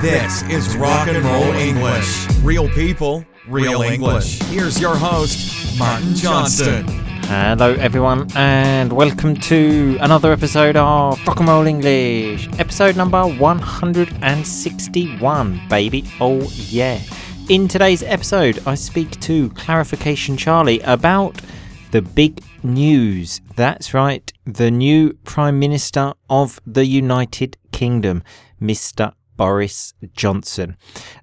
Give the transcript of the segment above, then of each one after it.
This is Rock and Roll English. Real people, real English. Here's your host, Martin Johnston. Hello, everyone, and welcome to another episode of Rock and Roll English, episode number 161, baby. Oh, yeah. In today's episode, I speak to Clarification Charlie about the big news. That's right, the new Prime Minister of the United Kingdom, Mr. Boris Johnson.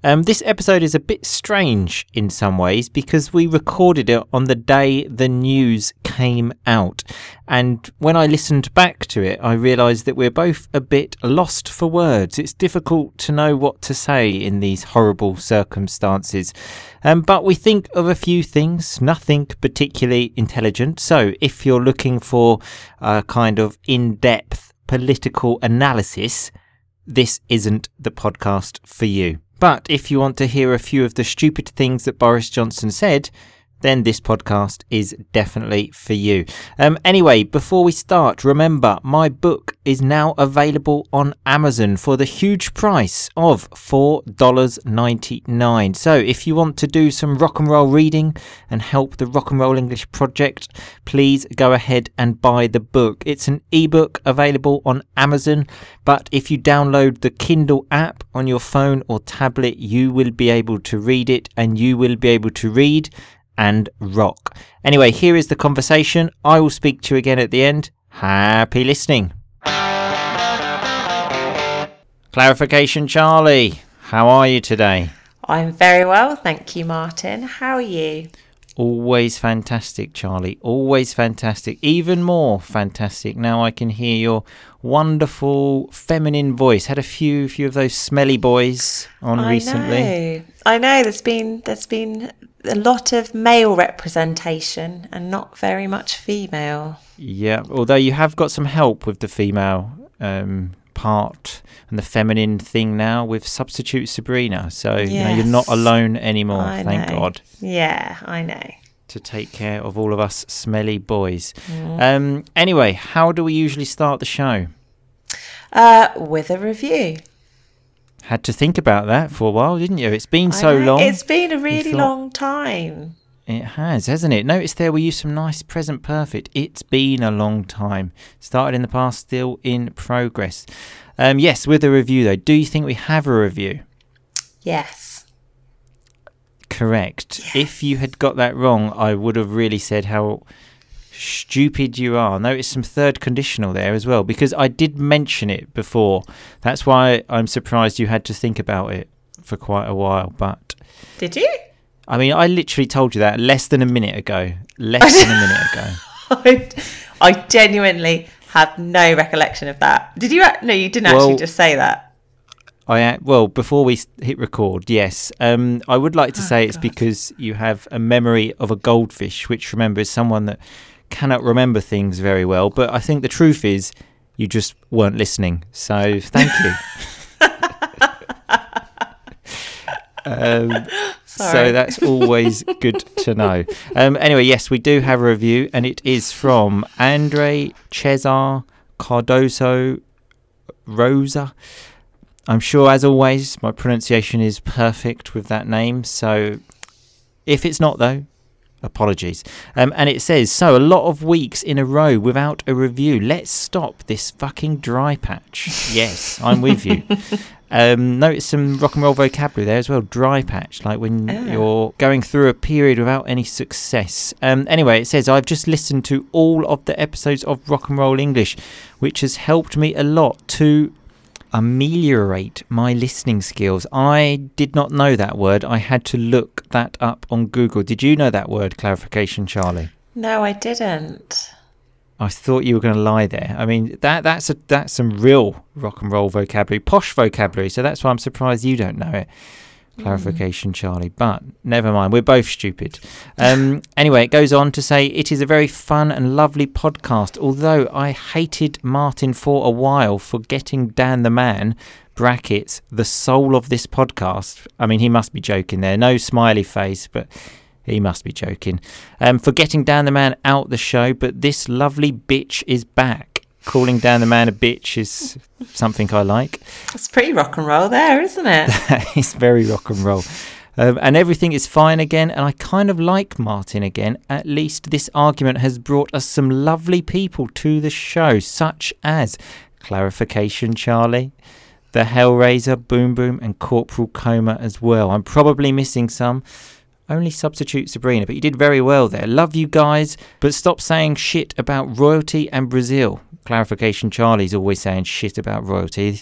Um, this episode is a bit strange in some ways because we recorded it on the day the news came out. And when I listened back to it, I realised that we're both a bit lost for words. It's difficult to know what to say in these horrible circumstances. Um, but we think of a few things, nothing particularly intelligent. So if you're looking for a kind of in depth political analysis, this isn't the podcast for you. But if you want to hear a few of the stupid things that Boris Johnson said, then this podcast is definitely for you. Um, anyway, before we start, remember my book is now available on Amazon for the huge price of $4.99. So if you want to do some rock and roll reading and help the Rock and Roll English project, please go ahead and buy the book. It's an ebook available on Amazon, but if you download the Kindle app on your phone or tablet, you will be able to read it and you will be able to read and rock. Anyway, here is the conversation. I will speak to you again at the end. Happy listening. Clarification, Charlie. How are you today? I'm very well, thank you, Martin. How are you? Always fantastic, Charlie. Always fantastic. Even more fantastic. Now I can hear your wonderful feminine voice. Had a few few of those smelly boys on I recently. know. I know. There's been there's been a lot of male representation and not very much female. Yeah, although you have got some help with the female um, part and the feminine thing now with substitute Sabrina. So you know, you're not alone anymore, I thank know. God, Yeah, I know. to take care of all of us smelly boys. Mm. Um, anyway, how do we usually start the show? Uh, with a review. Had to think about that for a while, didn't you? It's been so long. It's been a really long time. It has, hasn't it? Notice there we use some nice present perfect. It's been a long time. Started in the past, still in progress. Um, yes, with a review though. Do you think we have a review? Yes. Correct. If you had got that wrong, I would have really said how stupid you are. Notice some third conditional there as well, because I did mention it before. That's why I'm surprised you had to think about it for quite a while. But Did you? I mean, I literally told you that less than a minute ago. Less than a minute ago. I, I genuinely have no recollection of that. Did you? No, you didn't actually just say that. I well before we s- hit record, yes. Um, I would like to say it's because you have a memory of a goldfish, which remember is someone that cannot remember things very well. But I think the truth is you just weren't listening. So thank you. um, so that's always good to know. Um, anyway, yes, we do have a review, and it is from Andre Cesar Cardoso Rosa. I'm sure, as always, my pronunciation is perfect with that name. So, if it's not, though, apologies. Um, and it says, so a lot of weeks in a row without a review. Let's stop this fucking dry patch. yes, I'm with you. Um, notice some rock and roll vocabulary there as well. Dry patch, like when Ah. you're going through a period without any success. Um, anyway, it says I've just listened to all of the episodes of Rock and Roll English, which has helped me a lot to ameliorate my listening skills. I did not know that word. I had to look that up on Google. Did you know that word? Clarification, Charlie. No, I didn't. I thought you were going to lie there. I mean, that that's a that's some real rock and roll vocabulary, posh vocabulary. So that's why I'm surprised you don't know it. Clarification, Charlie. But never mind, we're both stupid. Um, anyway, it goes on to say it is a very fun and lovely podcast. Although I hated Martin for a while for getting Dan the man brackets the soul of this podcast. I mean, he must be joking there. No smiley face, but he must be joking. Um, for getting Dan the man out the show, but this lovely bitch is back. Calling Dan the man a bitch is something I like. It's pretty rock and roll there, isn't it? it's very rock and roll. Um, and everything is fine again, and I kind of like Martin again. At least this argument has brought us some lovely people to the show, such as Clarification Charlie, the Hellraiser, Boom Boom, and Corporal Coma as well. I'm probably missing some. Only substitute Sabrina, but you did very well there. Love you guys, but stop saying shit about royalty and Brazil. Clarification Charlie's always saying shit about royalty.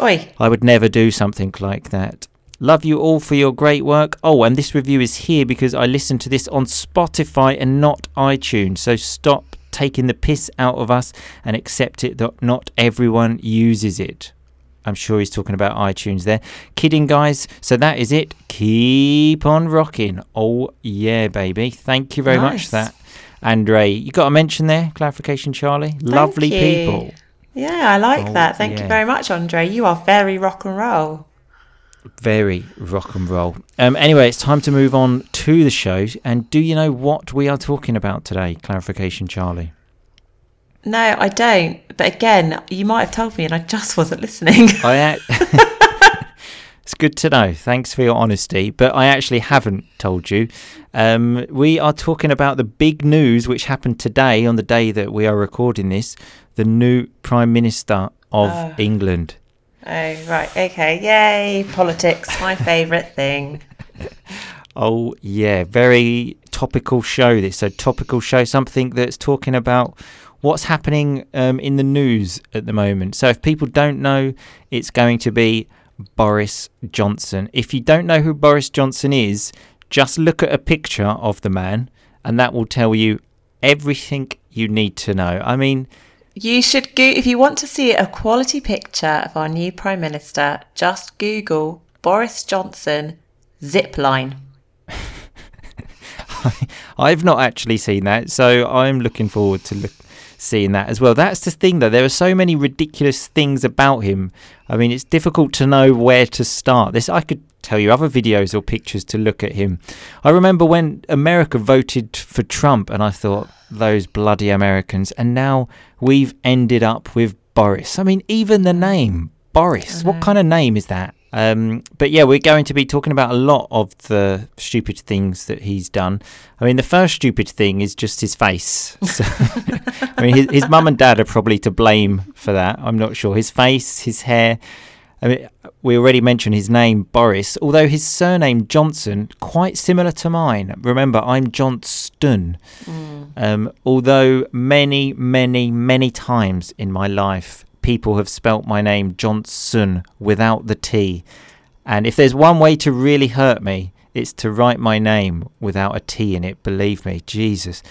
Oi. I would never do something like that. Love you all for your great work. Oh, and this review is here because I listened to this on Spotify and not iTunes. So stop taking the piss out of us and accept it that not everyone uses it. I'm sure he's talking about iTunes there. Kidding, guys. So that is it. Keep on rocking. Oh, yeah, baby. Thank you very much for that. Andre, you got a mention there? Clarification, Charlie? Lovely you. people. Yeah, I like Oh, that. Thank yeah. you very much, Andre. You are very rock and roll. Very rock and roll. Um, anyway, it's time to move on to the show. And do you know what we are talking about today? Clarification, Charlie. No, I don't. But again, you might have told me and I just wasn't listening. I. a- it's good to know. Thanks for your honesty. But I actually haven't told you. Um, we are talking about the big news which happened today on the day that we are recording this. The new Prime Minister of Ah. England. oh, right. Okay. Yay. Politics. My favourite thing. Oh yeah, very topical show. This so topical show, something that's talking about what's happening um, in the news at the moment. So if people don't know, it's going to be Boris Johnson. If you don't know who Boris Johnson is, just look at a picture of the man, and that will tell you everything you need to know. I mean, You should go if you want to see a quality picture of our new Prime Minister, just Google Boris Johnson zip line. I've not actually seen that, so I'm looking forward to look, seeing that as well. That's the thing, though. There are so many ridiculous things about him. I mean, it's difficult to know where to start. This I could tell you other videos or pictures to look at him. I remember when America voted for Trump, and I thought those bloody Americans. And now we've ended up with Boris. I mean, even the name Boris. What kind of name is that? Um, but yeah, we're going to be talking about a lot of the stupid things that he's done. I mean, the first stupid thing is just his face. So, I mean, his, his mum and dad are probably to blame for that. I'm not sure. His face, his hair. I mean, we already mentioned his name, Boris, although his surname, Johnson, quite similar to mine. Remember, I'm Johnston. Um, although many, many, many times in my life, people have spelt my name Johnson without the T. And if there's one way to really hurt me, it's to write my name without a T in it. Believe me, Jesus.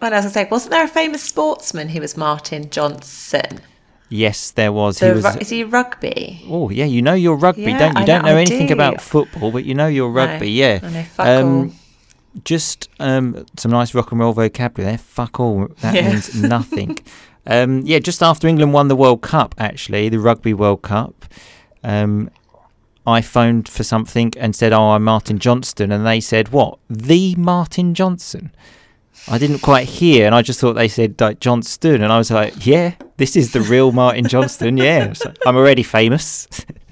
Well, as I say, wasn't there a famous sportsman who was Martin Johnson? Yes, there was. The he was. ru- is he rugby? Oh yeah, you know your rugby, Yeah, don't you? I don't know- know anything do. about football, but you know your rugby. No, yeah. I know fuck all. just um, some nice rock and roll vocabulary there. Fuck all. That Yeah. means nothing. um, yeah, just after England won the World Cup, actually, the Rugby World Cup, um, I phoned for something and said, "Oh, I'm Martin Johnston," and they said, "What? The Martin Johnson?" I didn't quite hear, and I just thought they said like Johnston, and I was like, "Yeah, this is the real Martin Johnston." Yeah, So I'm already famous.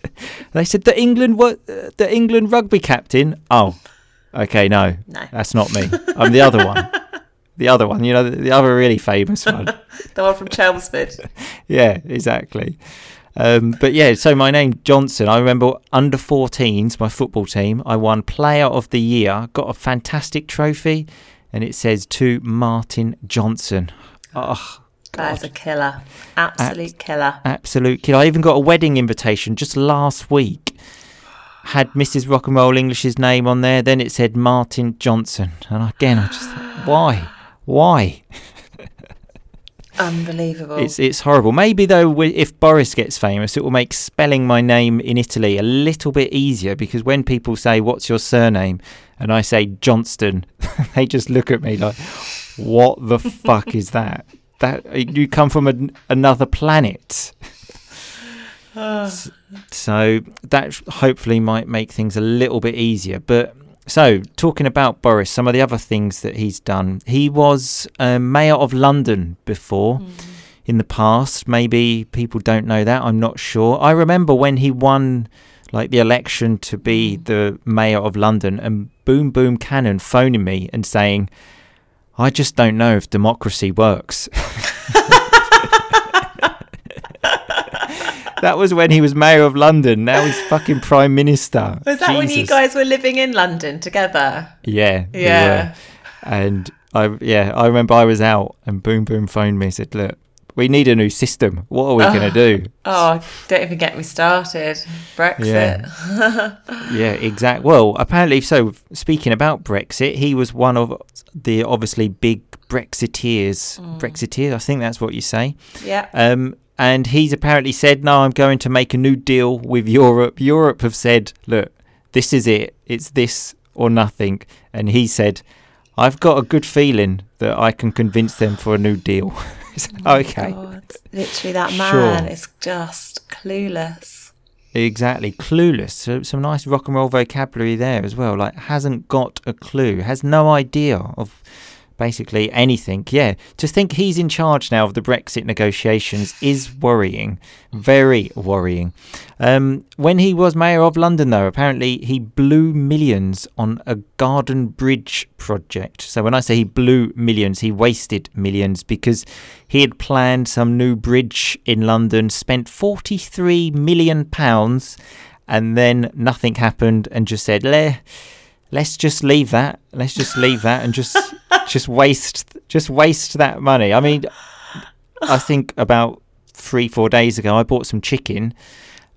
they said the England, what, uh, the England rugby captain. Oh, okay, no, No. that's not me. I'm the other one. The other one, you know, the, the other really famous one. The one from Chelmsford. yeah, exactly. Um, but yeah, so my name Johnson. I remember under 14s, my football team. I won Player of the Year, got a fantastic trophy, and it says to Martin Johnson. Oh, That is a killer. Absolute killer. absolute killer. I even got a wedding invitation just last week. Had Mrs. Rock and Roll English's name on there. Then it said Martin Johnson, and again, I just thought, why, why? Unbelievable. It's it's horrible. Maybe though, if Boris gets famous, it will make spelling my name in Italy a little bit easier because when people say "What's your surname?" and I say Johnston, they just look at me like, "What the fuck is that? That you come from an, another planet." So that hopefully might make things a little bit easier. But so talking about Boris, some of the other things that he's done, he was uh, mayor of London before. in the past. Maybe people don't know that. I'm not sure. I remember when he won like the election to be the mayor of London and Boom Boom Cannon phoning me and saying, I just don't know if democracy works. that was when he was mayor of London. Now he's fucking prime minister. Was that when you guys were living in London together? Yeah. we Yeah. were. And I yeah, I remember I was out and Boom Boom phoned me and said, Look, we need a new system. What are we gonna do? Oh, don't even get me started. Brexit. Yeah, exact. Well, apparently, so speaking about Brexit, he was one of the obviously big Brexiteers. Brexiteers, I think that's what you say. Yeah. Um, and he's apparently said, "No, I'm going to make a new deal with Europe." Europe have said, "Look, this is it. It's this or nothing." And he said, "I've got a good feeling that I can convince them for a new deal." It's oh okay, God, literally, that Sure. man is just clueless. exactly. Clueless. So some nice rock and roll vocabulary there as well. Like hasn't got a clue. Has no idea of basically anything. Yeah, to think he's in charge now of the Brexit negotiations is worrying, very worrying. Um, when he was mayor of London, though, apparently he blew millions on a garden bridge project. So when I say he blew millions, he wasted millions because he had planned some new bridge in London, spent 43 million pounds, and then nothing happened, and just said, "Leh." let's just leave that. Let's just leave that and just just waste just waste that money. I mean, I think about three four days ago, I bought some chicken,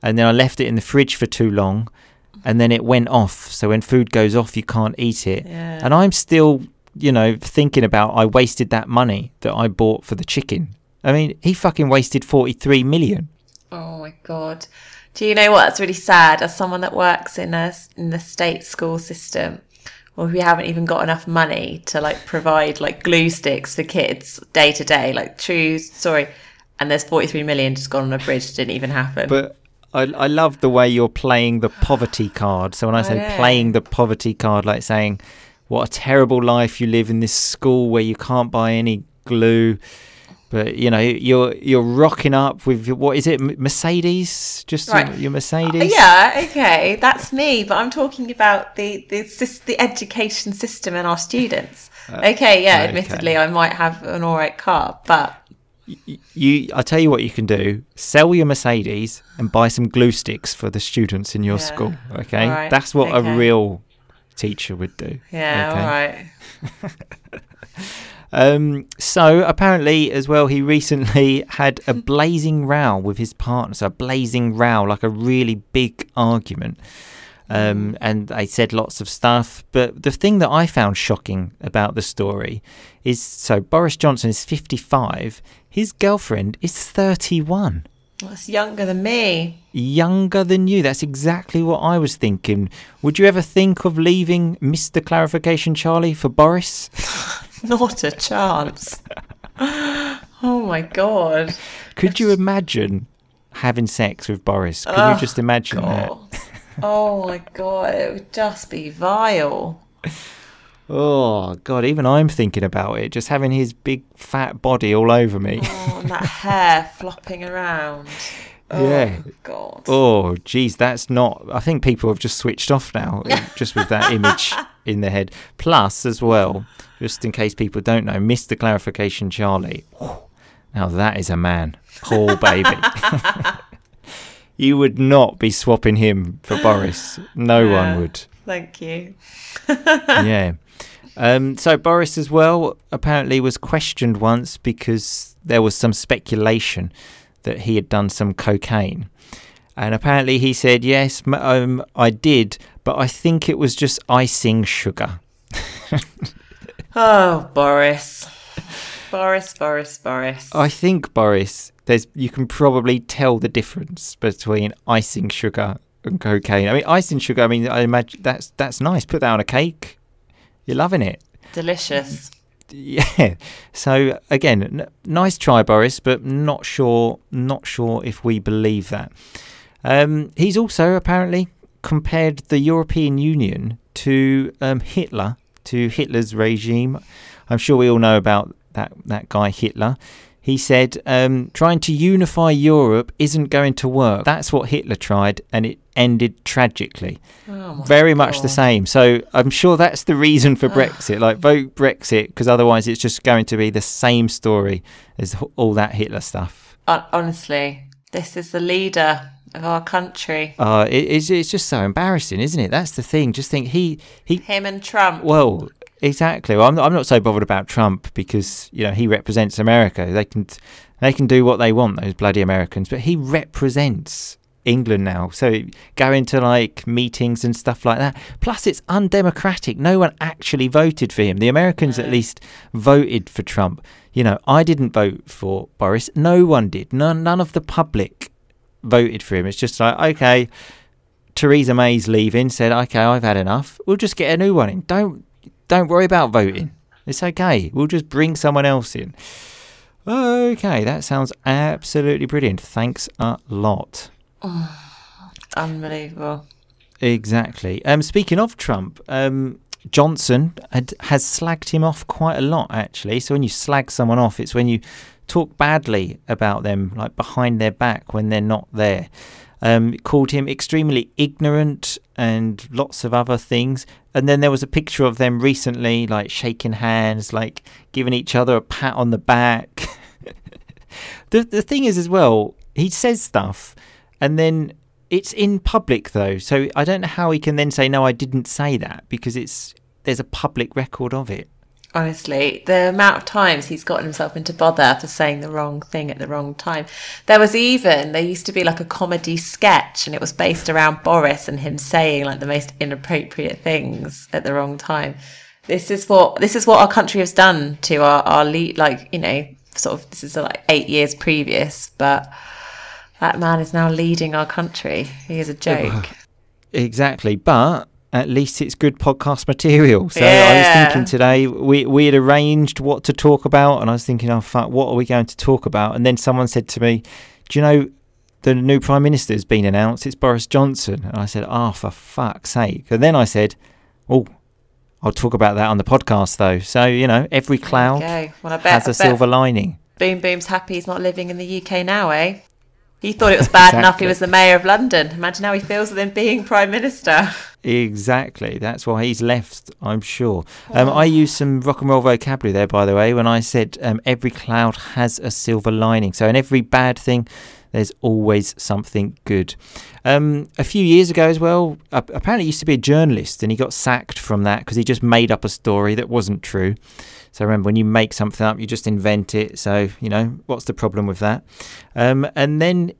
and then I left it in the fridge for too long, and then it went off. So when food goes off, you can't eat it. Yeah. And I'm still, you know, thinking about I wasted that money that I bought for the chicken. I mean, he fucking wasted forty three million. Oh my god. Do you know what's really sad? As someone that works in a in the state school system, well, we haven't even got enough money to like provide like glue sticks for kids day to day, like true story. And there's 43 million just gone on a bridge, didn't even happen. But I, I love the way you're playing the poverty card. So when I say know. playing the poverty card, like saying, what a terrible life you live in this school where you can't buy any glue. But you know you're you're rocking up with your- what is it Mercedes? Just your- Right. your, uh, Mercedes? yeah, okay, that's me. But I'm talking about the the the education system and our students. Uh, okay, yeah, okay. admittedly, I might have an alright car, but You, I tell you what you can do: sell your Mercedes and buy some glue sticks for the students in your Yeah. school. Okay, right, that's what okay. a real teacher would do. yeah, okay? all right. Um, so apparently, as well, he recently had a blazing row with his partner. So a blazing row, like a really big argument. Um, and they said lots of stuff. But the thing that I found shocking about the story is so Boris Johnson is 55, his girlfriend is 31 That's younger than me. younger than you. That's exactly what I was thinking. Would you ever think of leaving Mr. Clarification Charlie for Boris? Not a chance. oh my god. Could you imagine having sex with Boris? Can you just imagine that? Oh my god, it would just be vile. Oh god, even I'm thinking about it. Just having his big fat body all over me. Oh, and that hair flopping around. Oh, Yeah. God. Oh, geez, that's not. I think people have just switched off now, just with that image in their head. Plus, as well, just in case people don't know, Mr. Clarification Charlie. Now that is a man. Oh, baby. you would not be swapping him for Boris. No Yeah. one would. Thank you. yeah. Um, so Boris as well apparently was questioned once because there was some speculation that he had done some cocaine. And apparently he said, yes, m- um, I did, but I think it was just icing sugar. Oh, Boris. Boris, Boris, Boris. I think, Boris, there's you can probably tell the difference between icing sugar and cocaine. I mean, icing sugar, I mean, I imagine that's, that's nice. Put that on a cake. You're loving it. Delicious. Yeah. So again, n- nice try, Boris, but not sure, not sure if we believe that. Um, he's also apparently compared the European Union to um, Hitler, to Hitler's regime. I'm sure we all know about that that guy Hitler. He said, um, trying to unify Europe isn't going to work. That's what Hitler tried, and it ended tragically. Oh Very much the same. So I'm sure that's the reason for Brexit. Like, vote Brexit, because otherwise it's just going to be the same story as all that Hitler stuff. Honestly, this is the leader of our country. Uh, it, it's, it's just so embarrassing, isn't it? That's the thing. Just think he, he Him and Trump. Well, exactly. Well, I'm, I'm not so bothered about Trump because you know he represents America. They can they can do what they want, those bloody Americans. But he represents England now. So going to like meetings and stuff like that. Plus, it's undemocratic. No one actually voted for him. The Americans at least voted for Trump. You know, I didn't vote for Boris. No one did. None none of the public voted for him. It's just like okay. Theresa May's leaving, said, "Okay, I've had enough. We'll just get a new one in. Don't don't worry about voting. It's okay. We'll just bring someone else in." Okay, that sounds absolutely brilliant. Thanks a lot. Unbelievable. Exactly. Um, speaking of Trump, um, Johnson had, has slagged him off quite a lot, actually. So when you slag someone off, it's when you talk badly about them, like behind their back when they're not there. Um, called him extremely ignorant and lots of other things. And then there was a picture of them recently, like shaking hands, like giving each other a pat on the back. the the thing is, as well, he says stuff, and then it's in public though, so I don't know how he can then say no, I didn't say that because it's there's a public record of it. Honestly, the amount of times he's gotten himself into bother for saying the wrong thing at the wrong time. There was even, there used to be like a comedy sketch and it was based around Boris and him saying like the most inappropriate things at the wrong time. This is what, this is what our country has done to our, our lead, like, you know, sort of, this is like eight years previous, but that man is now leading our country. He is a joke. Exactly, but at least it's good podcast material. So I was thinking today we we had arranged what to talk about, and I was thinking, oh fuck, what are we going to talk about? And then someone said to me, "Do you know the new prime minister has been announced? It's Boris Johnson." And I said, "Oh, for fuck's sake!" And then I said, "Oh." I'll talk about that on the podcast, though. So you know, every cloud. Well, bet, has a silver lining. Boom Boom's happy he's not living in the UK now, eh? He thought it was bad enough he was the mayor of London. Imagine how he feels with him being prime minister. Exactly. That's why he's left, I'm sure. Um, I used some rock and roll vocabulary there, by the way, when I said um, every cloud has a silver lining. So, in every bad thing, there's always something good. Um, a few years ago, as well, apparently he used to be a journalist and he got sacked from that because he just made up a story that wasn't true. So, remember, when you make something up, you just invent it. So, you know, what's the problem with that? Um, and then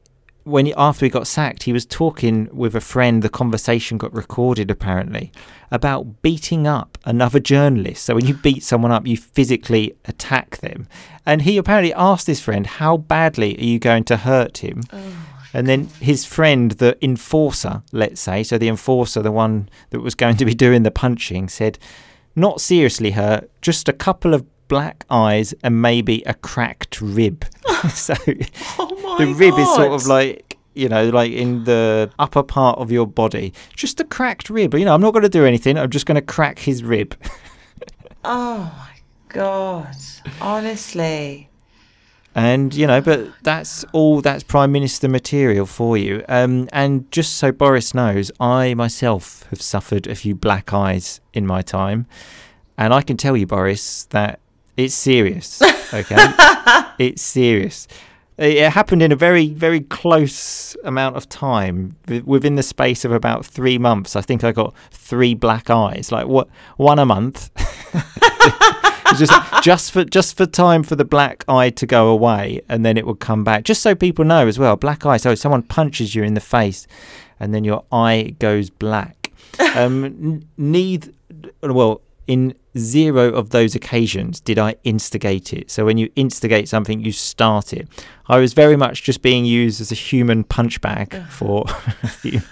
when he, after he got sacked, he was talking with a friend. The conversation got recorded apparently about beating up another journalist. So when you beat someone up, you physically attack them. And he apparently asked his friend, "How badly are you going to hurt him?" Oh and then his friend, the enforcer, let's say, so the enforcer, the one that was going to be doing the punching, said, "Not seriously hurt, just a couple of." Black eyes and maybe a cracked rib. so Oh the rib is sort of like you know like in the upper part of your body. Just a cracked rib. You know i'm not going to do anything. I'm just going to crack his rib. Oh my God. Honestly. and you know but that's all that's prime minister material for you. Um, and just so boris knows i myself have suffered a few black eyes in my time. And i can tell you boris that it's serious okay? It's serious. It happened in a very very close amount of time within the space of about three months. I think i got three black eyes like what one a month? Just just for just for time for the black eye to go away and then it would come back. Just so people know as well black eye so someone punches you in the face and then your eye goes black. Um neither well in zero of those occasions did I instigate it. So when you instigate something, you start it. I was very much just being used as a human punch bag for a few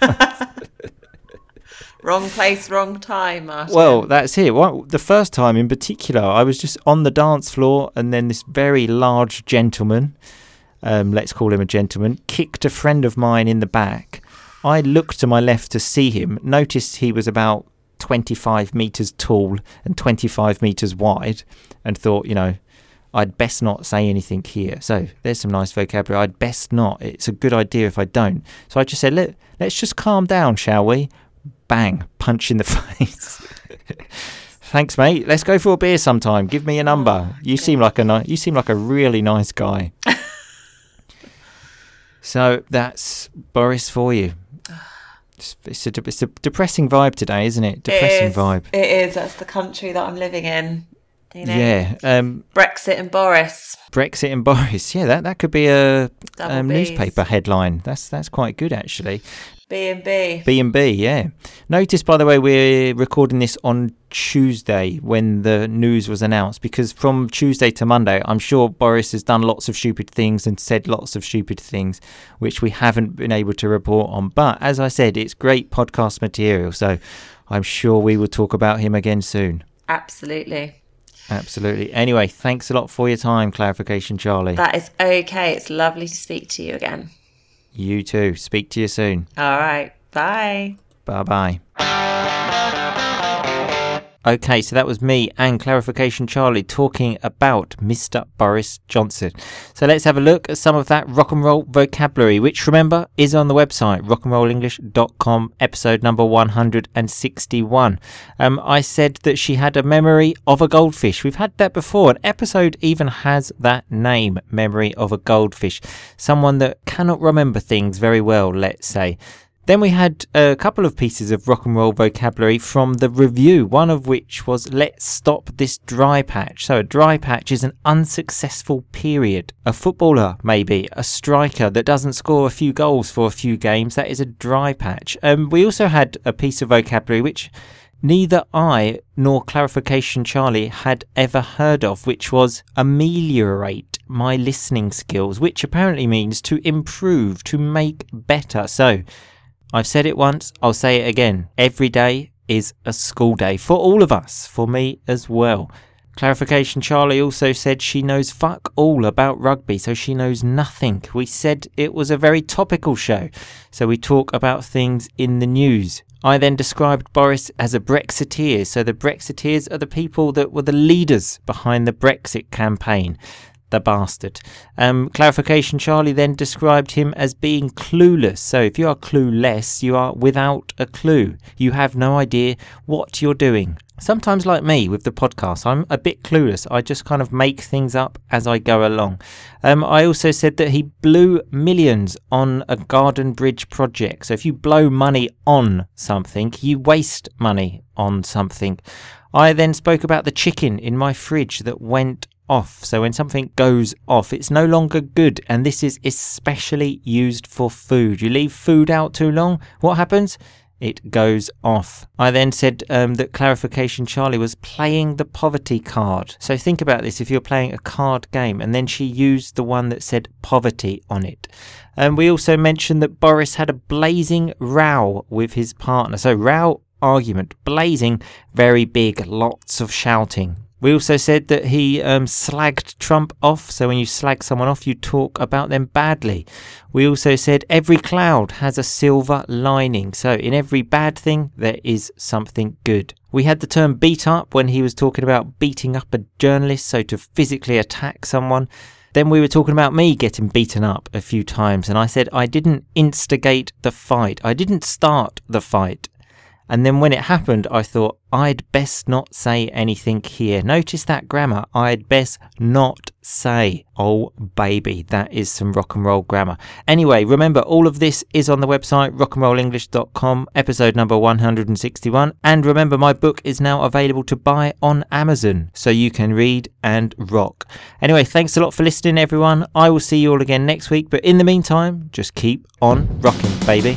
Wrong place, wrong time, Martin. Well, that's it. Well, the first time in particular, I was just on the dance floor, and then this very large gentleman, um, let's call him a gentleman, kicked a friend of mine in the back. I looked to my left to see him, noticed he was about 25 meters tall and 25 meters wide, and thought, you know, I'd best not say anything here. So there's some nice vocabulary. I'd best not. It's a good idea if I don't. So I just said, Let, let's just calm down, shall we? Bang, punch in the face. Thanks, mate. Let's go for a beer sometime. Give me a number. Oh, you seem like a ni- you seem like a really nice guy. so that's Boris for you. It's, it's, a, it's a depressing vibe today, isn't it? Depressing it is, vibe. It is. That's the country that I'm living in. You know? Yeah. Um, Brexit and Boris. Brexit and Boris. Yeah, that, that could be a um, newspaper headline. That's that's quite good actually. B and B. B and B, yeah. Notice, by the way, we're recording this on Tuesday when the news was announced because from Tuesday to Monday, I'm sure Boris has done lots of stupid things and said lots of stupid things, which we haven't been able to report on. But as I said, it's great podcast material, so I'm sure we will talk about him again soon. Absolutely. Absolutely. Anyway, thanks a lot for your time, clarification, Charlie. That is okay. It's lovely to speak to you again. You too. Speak to you soon. All right. Bye. Bye bye. Okay, so that was me and Clarification Charlie talking about Mr. Boris Johnson. So let's have a look at some of that rock and roll vocabulary, which remember is on the website rockandrollenglish.com, episode number 161. Um, I said that she had a memory of a goldfish. We've had that before. An episode even has that name, Memory of a Goldfish. Someone that cannot remember things very well, let's say. Then we had a couple of pieces of rock and roll vocabulary from the review, one of which was Let's Stop This Dry Patch. So, a dry patch is an unsuccessful period. A footballer, maybe, a striker that doesn't score a few goals for a few games, that is a dry patch. Um, we also had a piece of vocabulary which neither I nor Clarification Charlie had ever heard of, which was ameliorate my listening skills, which apparently means to improve, to make better. So, I've said it once, I'll say it again. Every day is a school day for all of us, for me as well. Clarification Charlie also said she knows fuck all about rugby, so she knows nothing. We said it was a very topical show, so we talk about things in the news. I then described Boris as a Brexiteer, so the Brexiteers are the people that were the leaders behind the Brexit campaign the bastard. Um, clarification Charlie then described him as being clueless. So if you are clueless, you are without a clue. You have no idea what you're doing. Sometimes, like me with the podcast, I'm a bit clueless. I just kind of make things up as I go along. Um, I also said that he blew millions on a garden bridge project. So if you blow money on something, you waste money on something. I then spoke about the chicken in my fridge that went off. So when something goes off, it's no longer good, and this is especially used for food. You leave food out too long, what happens? It goes off. I then said um, that clarification Charlie was playing the poverty card. So think about this if you're playing a card game, and then she used the one that said poverty on it. And we also mentioned that Boris had a blazing row with his partner. So, row, argument, blazing, very big, lots of shouting. We also said that he um, slagged Trump off. So when you slag someone off, you talk about them badly. We also said every cloud has a silver lining. So in every bad thing, there is something good. We had the term beat up when he was talking about beating up a journalist, so to physically attack someone. Then we were talking about me getting beaten up a few times, and I said I didn't instigate the fight. I didn't start the fight. And then when it happened, I thought, I'd best not say anything here. Notice that grammar. I'd best not say. Oh, baby, that is some rock and roll grammar. Anyway, remember, all of this is on the website, rockandrollenglish.com, episode number 161. And remember, my book is now available to buy on Amazon, so you can read and rock. Anyway, thanks a lot for listening, everyone. I will see you all again next week. But in the meantime, just keep on rocking, baby.